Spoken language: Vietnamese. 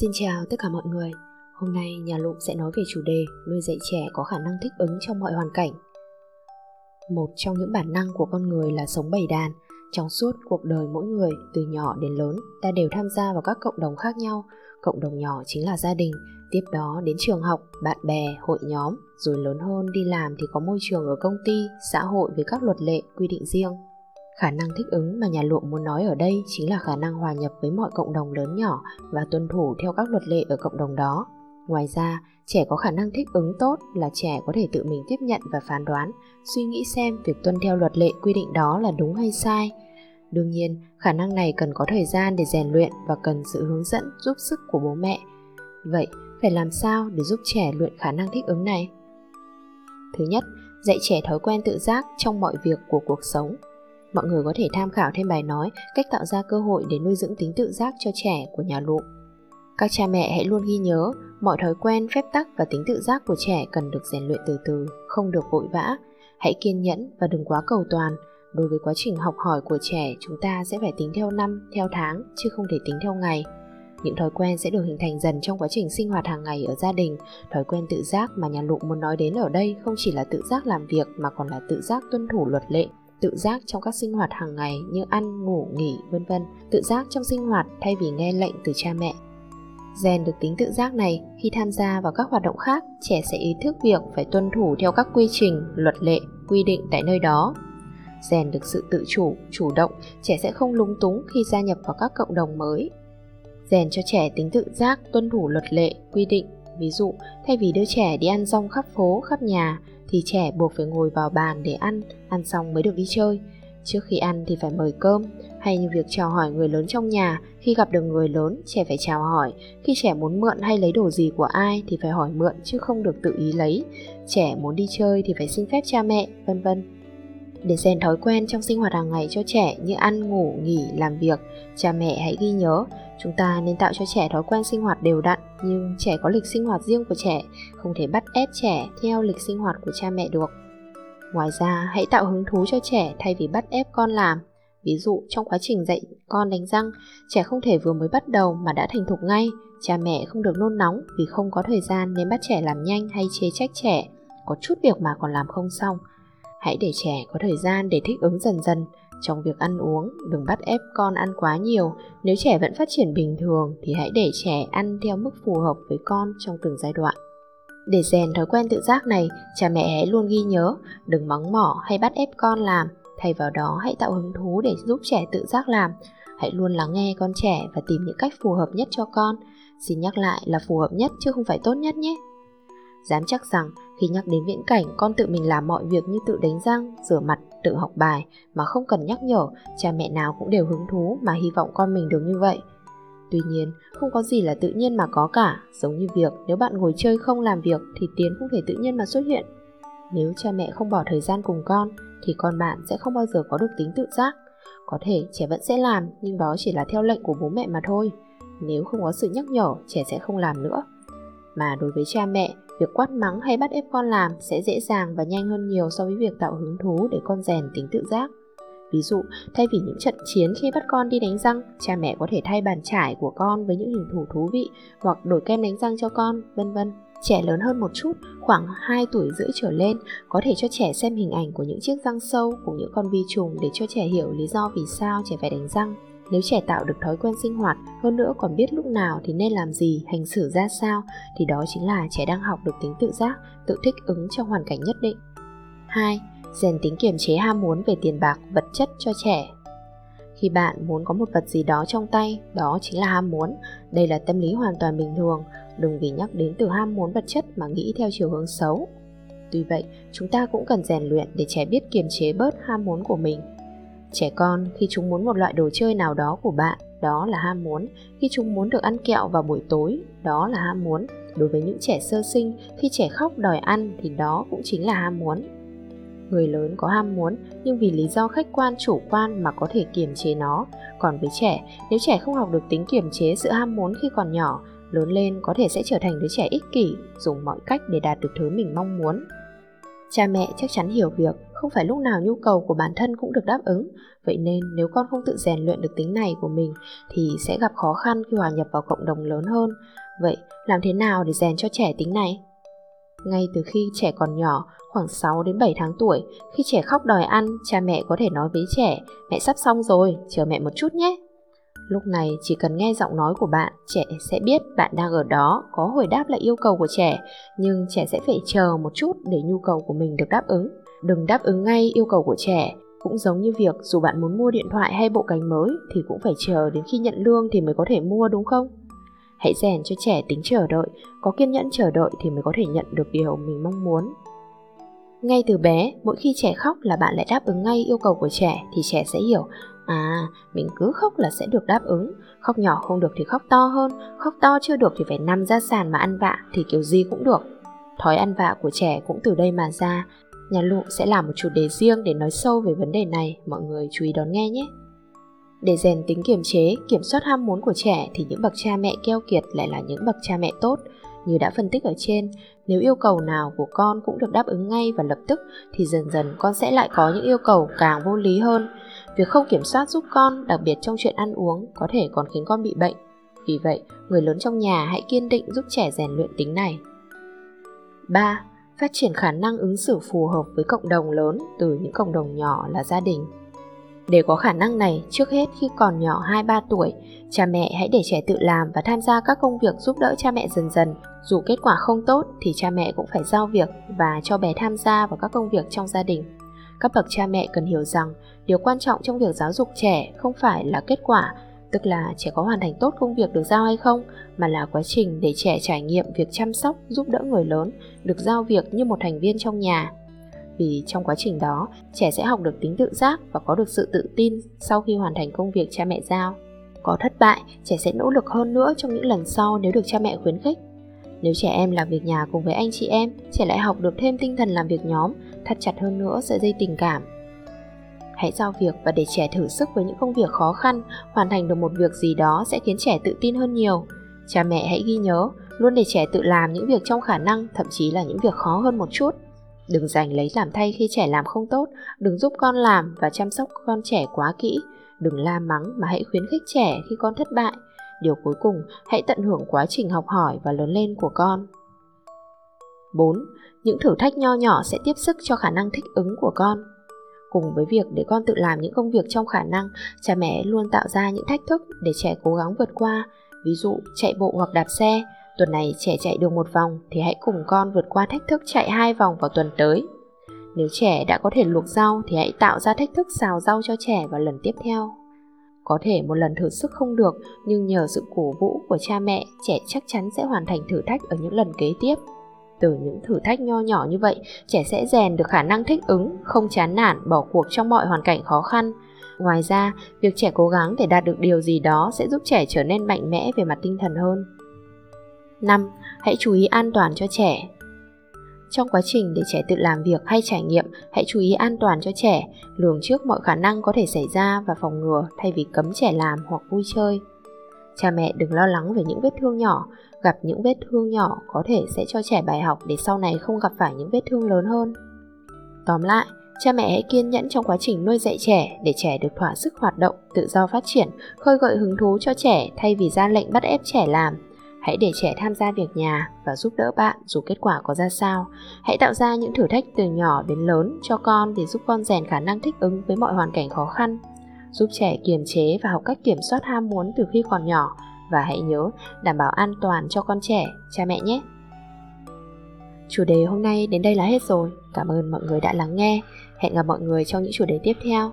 Xin chào tất cả mọi người. Hôm nay nhà Lụng sẽ nói về chủ đề nuôi dạy trẻ có khả năng thích ứng trong mọi hoàn cảnh. Một trong những bản năng của con người là sống bầy đàn. Trong suốt cuộc đời mỗi người, từ nhỏ đến lớn, ta đều tham gia vào các cộng đồng khác nhau. Cộng đồng nhỏ chính là gia đình, tiếp đó đến trường học, bạn bè, hội nhóm, rồi lớn hơn đi làm thì có môi trường ở công ty, xã hội với các luật lệ, quy định riêng. Khả năng thích ứng mà nhà luộm muốn nói ở đây chính là khả năng hòa nhập với mọi cộng đồng lớn nhỏ và tuân thủ theo các luật lệ ở cộng đồng đó. Ngoài ra, trẻ có khả năng thích ứng tốt là trẻ có thể tự mình tiếp nhận và phán đoán, suy nghĩ xem việc tuân theo luật lệ quy định đó là đúng hay sai. Đương nhiên, khả năng này cần có thời gian để rèn luyện và cần sự hướng dẫn giúp sức của bố mẹ. Vậy, phải làm sao để giúp trẻ luyện khả năng thích ứng này? Thứ nhất, dạy trẻ thói quen tự giác trong mọi việc của cuộc sống Mọi người có thể tham khảo thêm bài nói cách tạo ra cơ hội để nuôi dưỡng tính tự giác cho trẻ của nhà lụ. Các cha mẹ hãy luôn ghi nhớ, mọi thói quen, phép tắc và tính tự giác của trẻ cần được rèn luyện từ từ, không được vội vã. Hãy kiên nhẫn và đừng quá cầu toàn. Đối với quá trình học hỏi của trẻ, chúng ta sẽ phải tính theo năm, theo tháng, chứ không thể tính theo ngày. Những thói quen sẽ được hình thành dần trong quá trình sinh hoạt hàng ngày ở gia đình. Thói quen tự giác mà nhà lụ muốn nói đến ở đây không chỉ là tự giác làm việc mà còn là tự giác tuân thủ luật lệ, tự giác trong các sinh hoạt hàng ngày như ăn, ngủ, nghỉ, vân vân, tự giác trong sinh hoạt thay vì nghe lệnh từ cha mẹ. Rèn được tính tự giác này, khi tham gia vào các hoạt động khác, trẻ sẽ ý thức việc phải tuân thủ theo các quy trình, luật lệ, quy định tại nơi đó. Rèn được sự tự chủ, chủ động, trẻ sẽ không lúng túng khi gia nhập vào các cộng đồng mới. Rèn cho trẻ tính tự giác, tuân thủ luật lệ, quy định. Ví dụ, thay vì đưa trẻ đi ăn rong khắp phố, khắp nhà, thì trẻ buộc phải ngồi vào bàn để ăn, ăn xong mới được đi chơi. Trước khi ăn thì phải mời cơm, hay như việc chào hỏi người lớn trong nhà, khi gặp được người lớn, trẻ phải chào hỏi. Khi trẻ muốn mượn hay lấy đồ gì của ai thì phải hỏi mượn chứ không được tự ý lấy. Trẻ muốn đi chơi thì phải xin phép cha mẹ, vân vân. Để rèn thói quen trong sinh hoạt hàng ngày cho trẻ như ăn, ngủ, nghỉ, làm việc, cha mẹ hãy ghi nhớ, chúng ta nên tạo cho trẻ thói quen sinh hoạt đều đặn, nhưng trẻ có lịch sinh hoạt riêng của trẻ, không thể bắt ép trẻ theo lịch sinh hoạt của cha mẹ được. Ngoài ra, hãy tạo hứng thú cho trẻ thay vì bắt ép con làm. Ví dụ, trong quá trình dạy con đánh răng, trẻ không thể vừa mới bắt đầu mà đã thành thục ngay. Cha mẹ không được nôn nóng vì không có thời gian nên bắt trẻ làm nhanh hay chế trách trẻ. Có chút việc mà còn làm không xong, Hãy để trẻ có thời gian để thích ứng dần dần trong việc ăn uống, đừng bắt ép con ăn quá nhiều. Nếu trẻ vẫn phát triển bình thường thì hãy để trẻ ăn theo mức phù hợp với con trong từng giai đoạn. Để rèn thói quen tự giác này, cha mẹ hãy luôn ghi nhớ, đừng mắng mỏ hay bắt ép con làm, thay vào đó hãy tạo hứng thú để giúp trẻ tự giác làm. Hãy luôn lắng nghe con trẻ và tìm những cách phù hợp nhất cho con. Xin nhắc lại là phù hợp nhất chứ không phải tốt nhất nhé. Dám chắc rằng khi nhắc đến viễn cảnh con tự mình làm mọi việc như tự đánh răng, rửa mặt, tự học bài mà không cần nhắc nhở, cha mẹ nào cũng đều hứng thú mà hy vọng con mình được như vậy. Tuy nhiên, không có gì là tự nhiên mà có cả, giống như việc nếu bạn ngồi chơi không làm việc thì tiền không thể tự nhiên mà xuất hiện. Nếu cha mẹ không bỏ thời gian cùng con thì con bạn sẽ không bao giờ có được tính tự giác. Có thể trẻ vẫn sẽ làm nhưng đó chỉ là theo lệnh của bố mẹ mà thôi. Nếu không có sự nhắc nhở, trẻ sẽ không làm nữa. Mà đối với cha mẹ, việc quát mắng hay bắt ép con làm sẽ dễ dàng và nhanh hơn nhiều so với việc tạo hứng thú để con rèn tính tự giác. Ví dụ, thay vì những trận chiến khi bắt con đi đánh răng, cha mẹ có thể thay bàn trải của con với những hình thù thú vị hoặc đổi kem đánh răng cho con, vân vân. Trẻ lớn hơn một chút, khoảng 2 tuổi rưỡi trở lên, có thể cho trẻ xem hình ảnh của những chiếc răng sâu cùng những con vi trùng để cho trẻ hiểu lý do vì sao trẻ phải đánh răng. Nếu trẻ tạo được thói quen sinh hoạt, hơn nữa còn biết lúc nào thì nên làm gì, hành xử ra sao, thì đó chính là trẻ đang học được tính tự giác, tự thích ứng trong hoàn cảnh nhất định. 2. Rèn tính kiềm chế ham muốn về tiền bạc, vật chất cho trẻ. Khi bạn muốn có một vật gì đó trong tay, đó chính là ham muốn. Đây là tâm lý hoàn toàn bình thường, đừng vì nhắc đến từ ham muốn vật chất mà nghĩ theo chiều hướng xấu. Tuy vậy, chúng ta cũng cần rèn luyện để trẻ biết kiềm chế bớt ham muốn của mình Trẻ con khi chúng muốn một loại đồ chơi nào đó của bạn, đó là ham muốn. Khi chúng muốn được ăn kẹo vào buổi tối, đó là ham muốn. Đối với những trẻ sơ sinh, khi trẻ khóc đòi ăn thì đó cũng chính là ham muốn. Người lớn có ham muốn nhưng vì lý do khách quan chủ quan mà có thể kiềm chế nó. Còn với trẻ, nếu trẻ không học được tính kiềm chế sự ham muốn khi còn nhỏ, lớn lên có thể sẽ trở thành đứa trẻ ích kỷ, dùng mọi cách để đạt được thứ mình mong muốn. Cha mẹ chắc chắn hiểu việc không phải lúc nào nhu cầu của bản thân cũng được đáp ứng. Vậy nên nếu con không tự rèn luyện được tính này của mình thì sẽ gặp khó khăn khi hòa nhập vào cộng đồng lớn hơn. Vậy làm thế nào để rèn cho trẻ tính này? Ngay từ khi trẻ còn nhỏ, khoảng 6 đến 7 tháng tuổi, khi trẻ khóc đòi ăn, cha mẹ có thể nói với trẻ, mẹ sắp xong rồi, chờ mẹ một chút nhé. Lúc này chỉ cần nghe giọng nói của bạn, trẻ sẽ biết bạn đang ở đó, có hồi đáp lại yêu cầu của trẻ, nhưng trẻ sẽ phải chờ một chút để nhu cầu của mình được đáp ứng. Đừng đáp ứng ngay yêu cầu của trẻ, cũng giống như việc dù bạn muốn mua điện thoại hay bộ cánh mới thì cũng phải chờ đến khi nhận lương thì mới có thể mua đúng không? Hãy rèn cho trẻ tính chờ đợi, có kiên nhẫn chờ đợi thì mới có thể nhận được điều mình mong muốn. Ngay từ bé, mỗi khi trẻ khóc là bạn lại đáp ứng ngay yêu cầu của trẻ thì trẻ sẽ hiểu À, mình cứ khóc là sẽ được đáp ứng Khóc nhỏ không được thì khóc to hơn Khóc to chưa được thì phải nằm ra sàn mà ăn vạ Thì kiểu gì cũng được Thói ăn vạ của trẻ cũng từ đây mà ra Nhà Lụ sẽ làm một chủ đề riêng để nói sâu về vấn đề này Mọi người chú ý đón nghe nhé để rèn tính kiềm chế, kiểm soát ham muốn của trẻ thì những bậc cha mẹ keo kiệt lại là những bậc cha mẹ tốt. Như đã phân tích ở trên, nếu yêu cầu nào của con cũng được đáp ứng ngay và lập tức thì dần dần con sẽ lại có những yêu cầu càng vô lý hơn. Việc không kiểm soát giúp con, đặc biệt trong chuyện ăn uống, có thể còn khiến con bị bệnh. Vì vậy, người lớn trong nhà hãy kiên định giúp trẻ rèn luyện tính này. 3. Phát triển khả năng ứng xử phù hợp với cộng đồng lớn từ những cộng đồng nhỏ là gia đình. Để có khả năng này, trước hết khi còn nhỏ 2-3 tuổi, cha mẹ hãy để trẻ tự làm và tham gia các công việc giúp đỡ cha mẹ dần dần. Dù kết quả không tốt thì cha mẹ cũng phải giao việc và cho bé tham gia vào các công việc trong gia đình. Các bậc cha mẹ cần hiểu rằng điều quan trọng trong việc giáo dục trẻ không phải là kết quả, tức là trẻ có hoàn thành tốt công việc được giao hay không, mà là quá trình để trẻ trải nghiệm việc chăm sóc, giúp đỡ người lớn, được giao việc như một thành viên trong nhà. Vì trong quá trình đó trẻ sẽ học được tính tự giác và có được sự tự tin sau khi hoàn thành công việc cha mẹ giao. Có thất bại trẻ sẽ nỗ lực hơn nữa trong những lần sau nếu được cha mẹ khuyến khích. Nếu trẻ em làm việc nhà cùng với anh chị em trẻ lại học được thêm tinh thần làm việc nhóm thắt chặt hơn nữa sợi dây tình cảm hãy giao việc và để trẻ thử sức với những công việc khó khăn hoàn thành được một việc gì đó sẽ khiến trẻ tự tin hơn nhiều cha mẹ hãy ghi nhớ luôn để trẻ tự làm những việc trong khả năng thậm chí là những việc khó hơn một chút Đừng giành lấy làm thay khi trẻ làm không tốt, đừng giúp con làm và chăm sóc con trẻ quá kỹ, đừng la mắng mà hãy khuyến khích trẻ khi con thất bại. Điều cuối cùng, hãy tận hưởng quá trình học hỏi và lớn lên của con. 4. Những thử thách nho nhỏ sẽ tiếp sức cho khả năng thích ứng của con. Cùng với việc để con tự làm những công việc trong khả năng, cha mẹ luôn tạo ra những thách thức để trẻ cố gắng vượt qua, ví dụ chạy bộ hoặc đạp xe, Tuần này trẻ chạy được một vòng thì hãy cùng con vượt qua thách thức chạy hai vòng vào tuần tới. Nếu trẻ đã có thể luộc rau thì hãy tạo ra thách thức xào rau cho trẻ vào lần tiếp theo. Có thể một lần thử sức không được nhưng nhờ sự cổ vũ của cha mẹ, trẻ chắc chắn sẽ hoàn thành thử thách ở những lần kế tiếp. Từ những thử thách nho nhỏ như vậy, trẻ sẽ rèn được khả năng thích ứng, không chán nản, bỏ cuộc trong mọi hoàn cảnh khó khăn. Ngoài ra, việc trẻ cố gắng để đạt được điều gì đó sẽ giúp trẻ trở nên mạnh mẽ về mặt tinh thần hơn. 5. Hãy chú ý an toàn cho trẻ. Trong quá trình để trẻ tự làm việc hay trải nghiệm, hãy chú ý an toàn cho trẻ, lường trước mọi khả năng có thể xảy ra và phòng ngừa thay vì cấm trẻ làm hoặc vui chơi. Cha mẹ đừng lo lắng về những vết thương nhỏ, gặp những vết thương nhỏ có thể sẽ cho trẻ bài học để sau này không gặp phải những vết thương lớn hơn. Tóm lại, cha mẹ hãy kiên nhẫn trong quá trình nuôi dạy trẻ để trẻ được thỏa sức hoạt động, tự do phát triển, khơi gợi hứng thú cho trẻ thay vì ra lệnh bắt ép trẻ làm Hãy để trẻ tham gia việc nhà và giúp đỡ bạn dù kết quả có ra sao. Hãy tạo ra những thử thách từ nhỏ đến lớn cho con để giúp con rèn khả năng thích ứng với mọi hoàn cảnh khó khăn. Giúp trẻ kiềm chế và học cách kiểm soát ham muốn từ khi còn nhỏ và hãy nhớ đảm bảo an toàn cho con trẻ, cha mẹ nhé. Chủ đề hôm nay đến đây là hết rồi. Cảm ơn mọi người đã lắng nghe. Hẹn gặp mọi người trong những chủ đề tiếp theo.